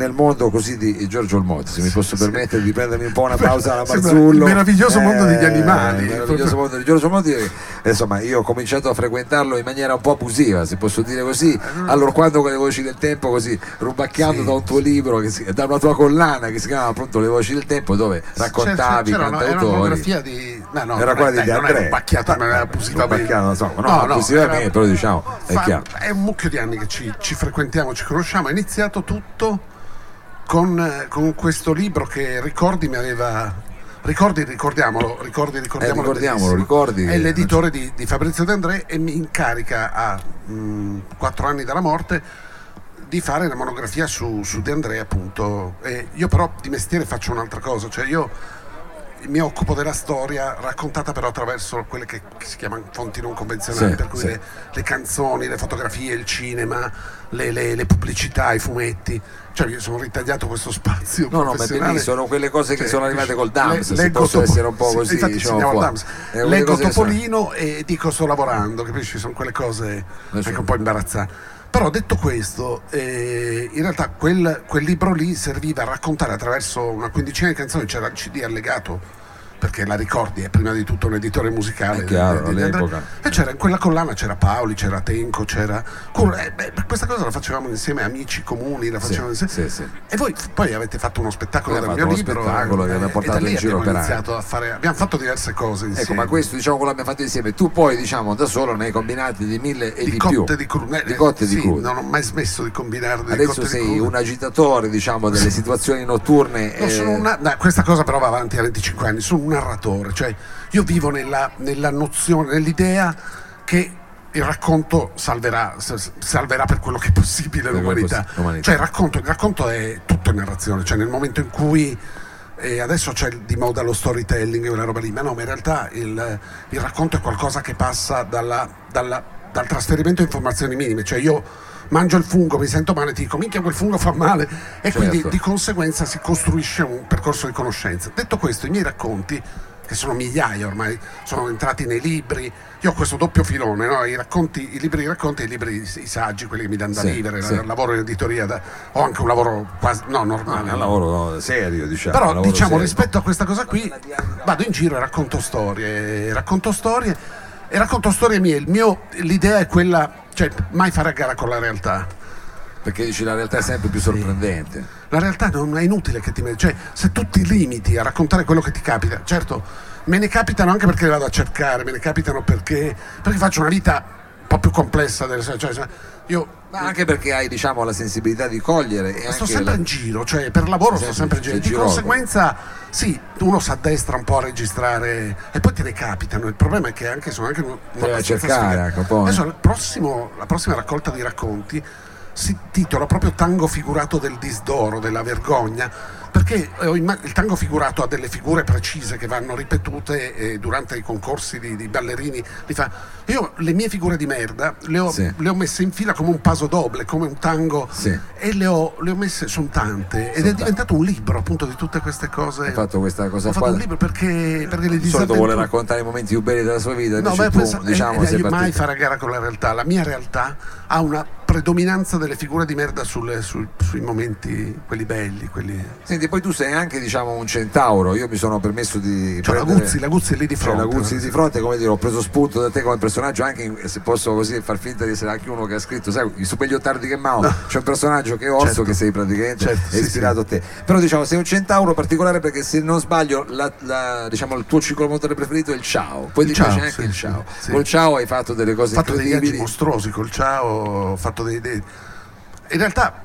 nel mondo così di Giorgio Olmotti, se mi posso permettere di prendermi un po' una pausa alla Marzullo. il meraviglioso mondo degli animali. Il meraviglioso mondo di Giorgio Olmotti. eh, Insomma, io ho cominciato a frequentarlo in maniera un po' abusiva, se posso dire così, allora quando con le voci del tempo, così rubacchiando Sì. da un tuo libro, si- da una tua collana che si chiama appunto Le voci del tempo, dove raccontavi c'era, c'era una, era una cantautori. monografia di no, no, Era quella dai, di Andrea. era bacchiata ma era abusivamente Bacchiato, non so, no, abusivamente, era- però diciamo, è chiaro. è un mucchio di anni che ci, ci frequentiamo ci conosciamo è iniziato tutto con, eh, con questo libro che Ricordi mi aveva Ricordi, ricordiamolo, ricordi, ricordiamolo, Eh, ricordiamolo, ricordi È l'editore di, di Fabrizio De André e mi incarica a mm, quattro anni dalla morte di fare una monografia su, su De André appunto. E io però di mestiere faccio un'altra cosa, cioè io mi occupo della storia raccontata però attraverso quelle che, si chiamano fonti non convenzionali, Sì, per cui sì. le, le canzoni, le fotografie, il cinema, le, le- le pubblicità, i fumetti. Cioè io sono ritagliato questo spazio No, no, ma bellissimo, sono quelle cose che Cioè, sono arrivate col Dams, le- se leggo posso Topo- essere un po' sì, così, infatti diciamo, fuori. Dams. Leggo che sono- Topolino e dico sto lavorando, capisci? Sono quelle cose anche un po' imbarazzanti. Però detto questo, eh, in realtà quel, quel libro lì serviva a raccontare attraverso una quindicina di canzoni, c'era il CD allegato, perché la ricordi, è prima di tutto un editore musicale. È chiaro, di- di- di all'epoca. E c'era in quella collana c'era Paoli, c'era Tenco, c'era. Eh, beh, questa cosa la facevamo insieme, amici comuni, la Sì, facevamo insieme. sì, sì. E voi poi avete fatto uno spettacolo Abbiamo del mio libro. spettacolo che eh, abbiamo portato in giro per iniziato a fare. Abbiamo fatto diverse cose insieme. Ecco, ma questo diciamo quello abbiamo fatto insieme. Tu poi diciamo da solo ne hai combinati di mille e di, di più. cotte di crude. eh, Di cotte e di sì, crude. Non ho mai smesso di combinare delle Adesso cotte di sei crude. un agitatore, diciamo, delle situazioni notturne. No, eh, una- no, questa cosa però va avanti a 25 anni, sono narratore, cioè io vivo nella, nella nozione, nell'idea che il racconto salverà, salverà per quello che è possibile l'umanità. l'umanità. Cioè il racconto, il racconto è tutto in narrazione, cioè nel momento in cui eh, adesso c'è di moda lo storytelling e quella roba lì, ma no, ma in realtà il, il racconto è qualcosa che passa dalla- dalla- dal trasferimento di informazioni minime, cioè io mangio il fungo, mi sento male, ti dico minchia quel fungo fa male e Certo. quindi di conseguenza si costruisce un percorso di conoscenza. Detto questo, i miei racconti, che sono migliaia ormai, sono entrati nei libri, io ho questo doppio filone, no? I, racconti, i libri di racconti e i libri, i saggi, quelli che mi danno da Sì, vivere, sì. la- lavoro in editoria, da- ho anche un lavoro quasi, no, no, normale. un no. lavoro no, serio, diciamo. un Però lavoro diciamo serio. rispetto a questa cosa qui vado in giro e racconto storie, racconto storie e racconto storie mie. Il mio- l'idea è quella, cioè mai fare a gara con la realtà. Perché dici la realtà è sempre più sorprendente. La realtà non è inutile che ti metti, cioè se tu ti limiti a raccontare quello che ti capita, certo me ne capitano anche perché le vado a cercare, me ne capitano perché, perché faccio una vita po' più complessa, del, cioè, io Ma anche perché hai diciamo la sensibilità di cogliere e sto sempre la- in giro, cioè per lavoro sto sempre in giro. Di girologo. conseguenza, sì, uno si addestra un po' a registrare e poi te ne capitano. Il problema è che anche sono anche Devi cercare eh. Adesso prossimo- la prossima raccolta di racconti si titola proprio Tango figurato del disdoro, della vergogna, perché ho imma- il tango figurato ha delle figure precise che vanno ripetute eh, durante i concorsi di, di ballerini. Li fa. Io le mie figure di merda le ho, Sì. le ho messe in fila come un paso doble, come un tango Sì. e le ho, le ho messe, sono tante, ed è tante. diventato un libro appunto di tutte queste cose. Hai fatto questa cosa Ho fatto qua. un libro perché, perché le Di solito vuole disavventure- raccontare i momenti più belli della sua vita. No, dici beh, tu, pensa- diciamo, eh, sei eh, mai partito. fare a gara con la realtà. La mia realtà ha una predominanza delle figure di merda sulle- sul- sui momenti, quelli belli, quelli. Senti, poi tu sei anche diciamo un centauro. Io mi sono permesso di. Cioè, la prendere- Guzzi, la Guzzi è lì di Cioè, fronte. la Guzzi di fronte, come dire, ho preso spunto da te come personaggio, anche se posso così far finta di essere anche uno che ha scritto, sai, i super tardi che Mao, c'è un personaggio che è Orso Certo. che sei praticamente Certo, è sì, ispirato a te. Però diciamo sei un centauro particolare perché se non sbaglio la- la- diciamo, il tuo ciclomotore preferito è il ciao, poi Il ti ciao, piace anche sì, il sì, ciao. Col ciao hai fatto delle cose Ho fatto dei viaggi incredibili. mostruosi col ciao, ho fatto dei. dei- In realtà.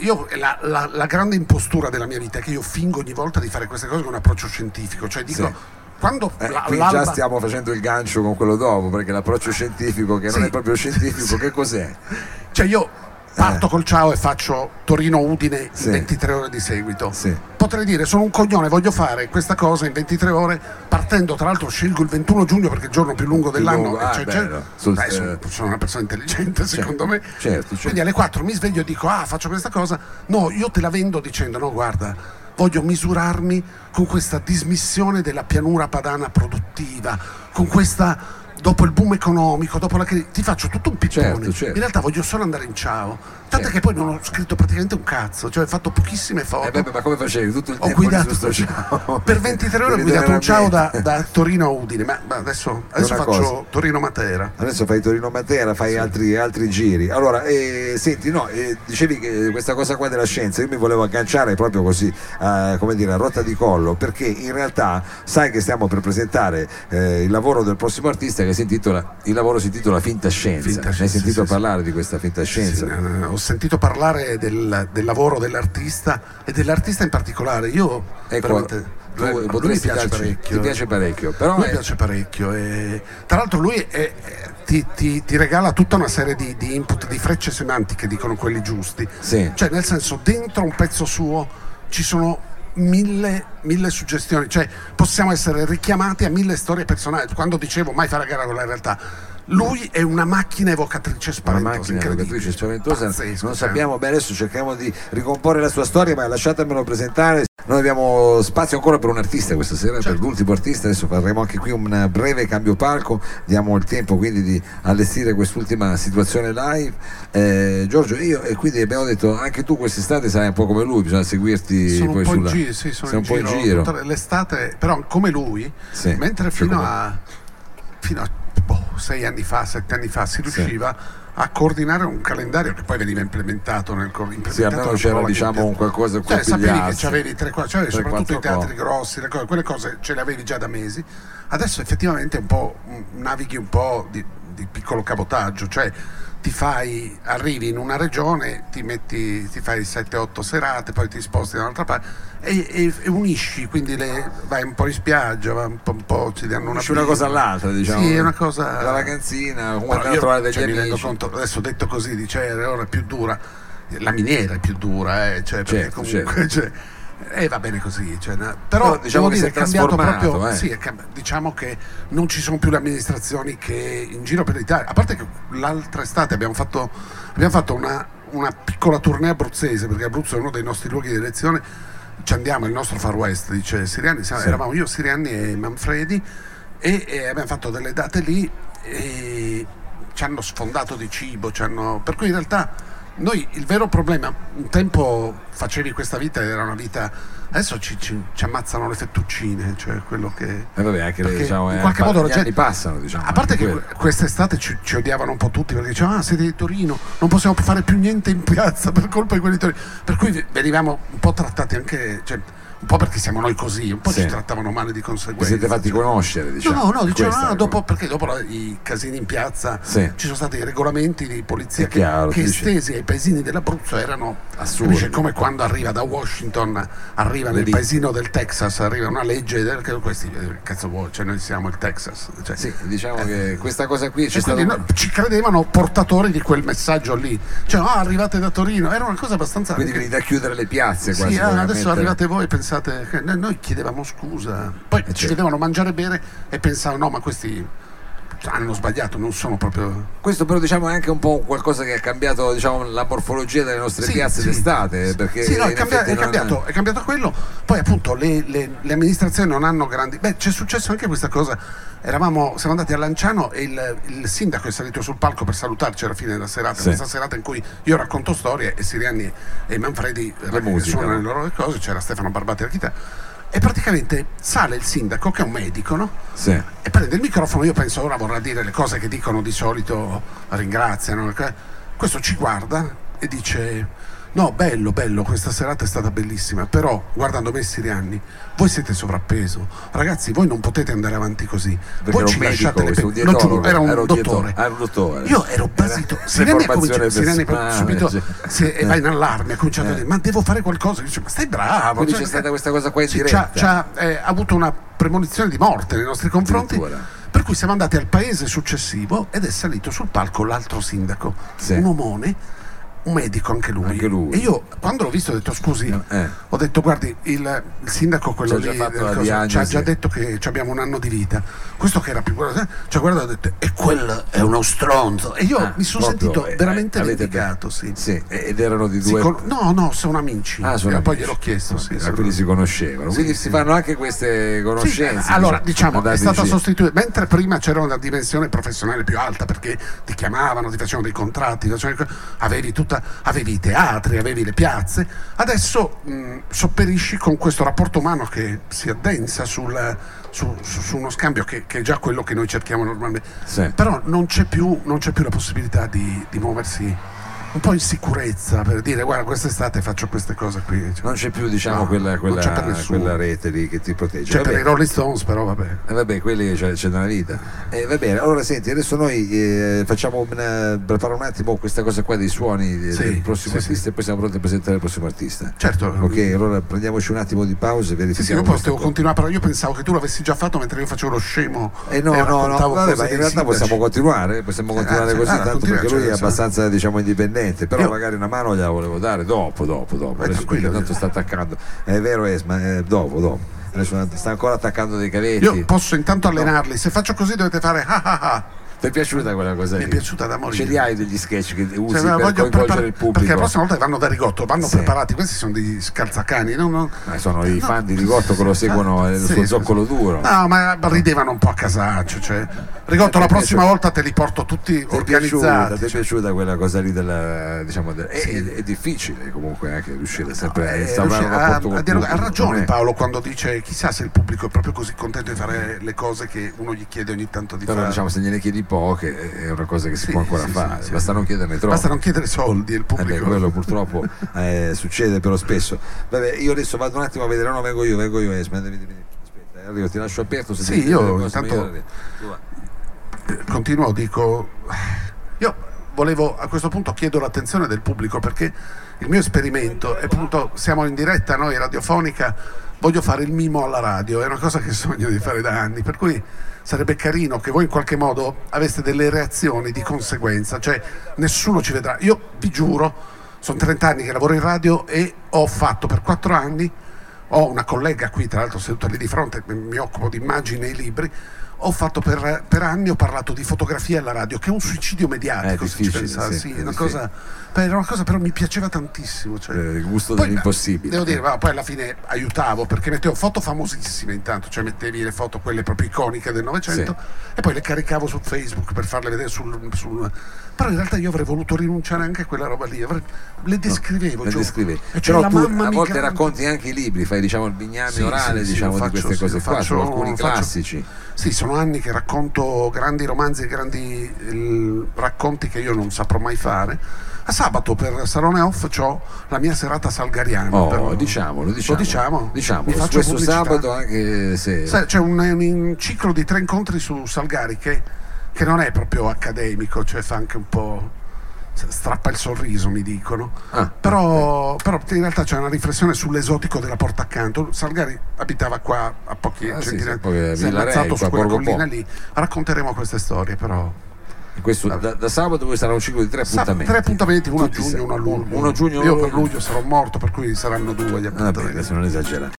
Io, la, la- la grande impostura della mia vita è che io fingo ogni volta di fare queste cose con un approccio scientifico, cioè dico, Sì. quando Eh, la- qui l'alba- già stiamo facendo il gancio con quello dopo, perché l'approccio scientifico, che non Sì. è proprio scientifico, che cos'è? Cioè io parto col ciao e faccio Torino-Udine Eh. Sì. in 23 ore di seguito. Sì. Potrei dire sono un coglione, voglio fare questa cosa in 23 ore, partendo tra l'altro scelgo il 21 giugno perché è il giorno più lungo dell'anno. lungo, ah, cioè, bello. cioè- dai, sono, eh. sono una persona intelligente secondo me. certo, certo. Quindi alle 4 mi sveglio e dico ah faccio questa cosa. No, io te la vendo dicendo no guarda, voglio misurarmi con questa dismissione della pianura padana produttiva, con questa dopo il boom economico, dopo la crisi, ti faccio tutto un pippone. Certo, certo. In realtà voglio solo andare in ciao. Tant'è Certo. che poi non ho scritto praticamente un cazzo, cioè ho fatto pochissime foto. Eh, beh, ma come facevi? Tutto il ho tempo guidato sto ciao. per 23 ore ho guidato un ciao da, da Torino a Udine, ma, ma adesso, adesso faccio. Torino-Matera. Adesso fai Torino-Matera, fai altri, altri giri. Allora, eh, senti, no, eh, dicevi che questa cosa qua della scienza, io mi volevo agganciare proprio così, eh, come dire, a rotta di collo, perché in realtà sai che stiamo per presentare eh, il lavoro del prossimo artista che si intitola, il lavoro si intitola Finta Scienza. Finta Ne hai Scienza, sentito sì, sì. parlare di questa finta scienza? Sì, eh, ho sentito parlare del, del lavoro dell'artista e dell'artista in particolare. Io Ecco, tu lui- lui piace parecchio. ti piace parecchio, però Lui è- piace parecchio. E, tra l'altro lui è- è- ti, ti- ti regala tutta una serie di, di input, di frecce semantiche, dicono quelli giusti. Sì. Cioè, nel senso, dentro un pezzo suo ci sono mille, mille suggestioni, cioè possiamo essere richiamati a mille storie personali. Quando dicevo mai fare a gara con la realtà, lui è una macchina evocatrice una spaventosa. macchina incredibile. evocatrice spaventosa. Pazzesco, non sappiamo beh adesso cerchiamo di ricomporre la sua storia ma lasciatemelo presentare. Noi abbiamo spazio ancora per un artista questa sera per Certo. l'ultimo artista. Adesso faremo anche qui un breve cambio palco. Diamo il tempo quindi di allestire quest'ultima situazione live. Eh, Giorgio io e quindi abbiamo detto anche tu quest'estate sarai un po' come lui bisogna seguirti sono poi un po' sulla... in giro, sì, sono un po' in giro. l'estate, però come lui, Sì, mentre fino a, fino a sei anni fa, sette anni fa si riusciva a coordinare un calendario che poi veniva implementato nel cor- sì implementato almeno c'era diciamo un qualcosa cioè, sapevi che c'avevi tre, qua- c'avevi Tre, soprattutto i teatri cose. grossi, cose- quelle cose ce le avevi già da mesi. Adesso effettivamente un po' navighi un po' di, di piccolo cabotaggio, cioè ti fai, arrivi in una regione, ti metti, ti fai 7-8 serate, poi ti sposti da un'altra parte e, e- e unisci, quindi le- vai un po' in spiaggia, vai un po', un po' ti danno una una cosa all'altra diciamo. Sì, è una cosa la vacanzina però andare a trovare degli cioè, mi rendo amici conto, adesso detto così, dice l'ora è più dura, la miniera è più dura, eh, cioè, perché Certo, comunque cioè, eh, va bene così, cioè, no, però Però diciamo che dire, si è cambiato proprio, eh. sì, è diciamo che non ci sono più le amministrazioni che in giro per l'Italia, a parte che l'altra estate abbiamo fatto, abbiamo fatto una, una piccola tournée abruzzese, perché Abruzzo è uno dei nostri luoghi di elezione, ci andiamo, il nostro Far West, dice Siriani, siamo- Sì. eravamo io, Siriani e Manfredi e, e abbiamo fatto delle date lì e ci hanno sfondato di cibo, ci hanno- per cui in realtà noi il vero problema, un tempo facevi questa vita era una vita, adesso ci, ci- ci ammazzano le fettuccine, cioè quello che... Eh, vabbè, anche le, diciamo, in eh, qualche pa- modo la gente- passano, diciamo. a parte che quello. que- quest'estate ci, ci odiavano un po' tutti perché dicevano ah siete di Torino, non possiamo fare più niente in piazza per colpa di quelli di Torino. Per cui venivamo un po' trattati anche, cioè, un po' perché siamo noi così, un po' Sì. ci trattavano male di Vi conseguenza. siete fatti conoscere, diciamo. No, no, dicevano, Questa ah, è dopo, perché dopo la- i casini in piazza Sì. ci sono stati i regolamenti di polizia È che, chiaro, che estesi ai paesini dell'Abruzzo erano Assurdi. capisci, come quando arriva da Washington, arriva nel paesino del Texas, arriva una legge, del- questi, eh, cazzo vuoi, cioè noi siamo il Texas. Cioè, Sì, diciamo che questa cosa qui c'è stata no, ci credevano portatori di quel messaggio lì. Cioè, ah, arrivate da Torino, era una cosa abbastanza. quindi venite a chiudere le piazze quasi. sì, a adesso arrivate voi e pensate noi- chiedevamo scusa. Poi ci certo. vedevano mangiare e bere e pensavano no, ma questi hanno sbagliato, non sono proprio. Questo però diciamo è anche un po' qualcosa che ha cambiato diciamo, la morfologia delle nostre Sì, piazze sì. d'estate. Perché Sì, no, è, cambia- è cambiato, è cambiato quello. Poi appunto le, le- le amministrazioni non hanno grandi. Beh, c'è successo anche questa cosa. Eravamo, siamo andati a Lanciano e il, il sindaco è salito sul palco per salutarci alla fine della serata. Sì. Questa serata in cui io racconto storie e Siriani e Manfredi musica, suonano no? le loro cose, c'era Stefano Barbati alla chitarra. E praticamente sale il sindaco, che è un medico, no? Sì. e prende il microfono, io penso ora vorrà dire le cose che dicono di solito, ringraziano. Questo ci guarda e dice: No, bello, bello, questa serata è stata bellissima, però guardando me Sirianni, voi siete sovrappeso, ragazzi, voi non potete andare avanti così. Perché voi ci medico, lasciate le pe- lo giuro, era un dottore. era un dottore. Io ero basito. Sirianni ha cominciato, Sirianni subito si è- va in allarme, ha cominciato Eh. a dire: Ma devo fare qualcosa? Dice, ma stai bravo. Quindi cioè, c'è stata questa cosa qua in sì, diretta. c'ha- c'ha, eh, avuto una premonizione di morte nei nostri confronti. Addirittura. Per cui siamo andati al paese successivo ed è salito sul palco l'altro sindaco, Sì. un omone, un medico anche lui. Anche lui. E io quando l'ho visto ho detto scusi, Eh. ho detto guardi, il, il sindaco quello Ci ha lì ci ha già detto che ci abbiamo un anno di vita. Questo che era più guarda, cioè guarda, ho detto e quello è uno stronzo. E io Ah, mi sono proprio, sentito eh, veramente avete- vendicato, sì. Sì, ed erano di due. con- No, no, sono amici. Ah, sono E poi amici. gliel'ho chiesto, sì. Ah, sono- quindi si conoscevano. Sì, quindi sì. si fanno anche queste Sì, conoscenze. allora, diciamo, è stata sostituita, mentre prima c'era una dimensione professionale più alta perché ti chiamavano, ti facevano dei contratti, facevano- avevi, tutta, avevi i teatri, avevi le piazze, adesso mh, sopperisci con questo rapporto umano che si addensa sul- su, su- su uno scambio che, che è già quello che noi cerchiamo normalmente. Sì. Però non c'è più, non c'è più la possibilità di, di muoversi un po' in sicurezza per dire guarda quest'estate faccio queste cose qui. Cioè, Non c'è più, diciamo, No, quella, quella- per quella rete lì che ti protegge. C'è per Vabbè. i Rolling Stones però vabbè. Eh, vabbè, quelli c'è, c'è nella vita. Eh, va bene, allora senti, adesso noi eh, facciamo una, preparo un attimo questa cosa qua dei suoni Sì, del prossimo sì, artista sì. e poi siamo pronti a presentare il prossimo artista. Certo. Ok, allora prendiamoci un attimo di pausa e Sì, sì, verifichiamo. io cosa. continuare, però io pensavo che tu l'avessi già fatto mentre io facevo lo scemo. Eh no, e no, no, vabbè, ma in realtà sindaci. possiamo continuare, possiamo Eh, continuare ah, così, ah, tanto perché lui è cioè, abbastanza diciamo indipendente, però Io- magari una mano gliela volevo dare dopo, dopo, dopo. Eh, Adesso perché tanto sta attaccando. È vero Esma, eh, dopo, dopo. Adesso sta ancora attaccando dei cavetti. Io posso intanto allenarli, se faccio così dovete fare ah ah ah. Ti è piaciuta quella cosa Mi lì? è piaciuta da morire. Ce li hai degli sketch che usi Cioè, per coinvolgere prepar- il pubblico? Perché la prossima volta vanno da Rigotto, vanno Sì. preparati, questi sono dei scalzacani. non- Ma sono i No. fan di Rigotto che lo seguono eh, Sì, sul zoccolo duro. No, ma ridevano un po' a casaccio. Cioè. Rigotto, la Ti è prossima volta te li porto tutti Ti è piaciuta, organizzati. ti è piaciuta quella cosa lì della, diciamo, del- è, Sì. è- è difficile comunque anche riuscire sempre a Eh, instaurare un rapporto ha, con ragione Paolo quando dice chissà se il pubblico è proprio così contento di fare le cose che uno gli chiede ogni tanto di Però fare. diciamo se gliene chiedi poche è una cosa che si Sì, può ancora sì, fare, sì, basta non chiederne troppo. Basta non chiedere soldi il Eh beh, pubblico. quello purtroppo eh, succede però spesso. Vabbè, io adesso vado un attimo a vedere, no, vengo io, vengo io, Esma, devi- devi- aspetta, eh, arrivo, ti lascio aperto. Se Sì, io intanto-. Eh, continuo, dico, io volevo a questo punto chiedo l'attenzione del pubblico perché il mio esperimento è appunto, siamo in diretta noi radiofonica, voglio fare il mimo alla radio, è una cosa che sogno di fare da anni, per cui sarebbe carino che voi in qualche modo aveste delle reazioni di conseguenza, cioè nessuno ci vedrà. Io vi giuro, sono 30 anni che lavoro in radio e ho fatto per 4 anni ho una collega qui, tra l'altro seduta lì di fronte, mi occupo di immagini e libri. Ho fatto per, per anni, ho parlato di fotografia alla radio, che è un suicidio mediatico, È se ci pensate. sì, Sì, una cosa, era una cosa però mi piaceva tantissimo. Cioè. Eh, il gusto Poi, dell'impossibile. Devo dire, ma poi alla fine aiutavo perché mettevo foto famosissime intanto, cioè mettevi le foto quelle proprio iconiche del Novecento e poi le caricavo su Facebook per farle vedere sul, sul- Però in realtà io avrei voluto rinunciare anche a quella roba lì, avrei- le descrivevo. Le cioè, descrivevi. c'è Però tu a volte migrante. racconti anche i libri, fai diciamo il bigname Sì, orale sì, sì, diciamo, lo di faccio, queste sì, cose lo qua, faccio- sono alcuni faccio. classici. Sì, sono anni che racconto grandi romanzi e grandi eh, racconti che io non saprò mai fare. A sabato per Salone Off ho la mia serata salgariana. Oh, però- diciamolo, diciamo. Lo diciamo? Diciamo, Mi faccio questo sabato anche se... Sai, c'è un, un ciclo di tre incontri su Salgari che, che non è proprio accademico, cioè fa anche un po'. Strappa il sorriso, mi dicono. Ah, però, però in realtà c'è una riflessione sull'esotico della porta accanto. Salgari abitava qua a pochi Ah, sì, centinaia sì, poi a si è ammazzato su quella collina lì. Racconteremo queste storie, però. Questo, da, da sabato poi sarà un ciclo di tre Sa- appuntamenti. tre appuntamenti, uno a giugno, se- uno a luglio. uno a giugno, Io per luglio sarò morto, per cui saranno due gli Vabbè, appuntamenti. adesso non esagerare.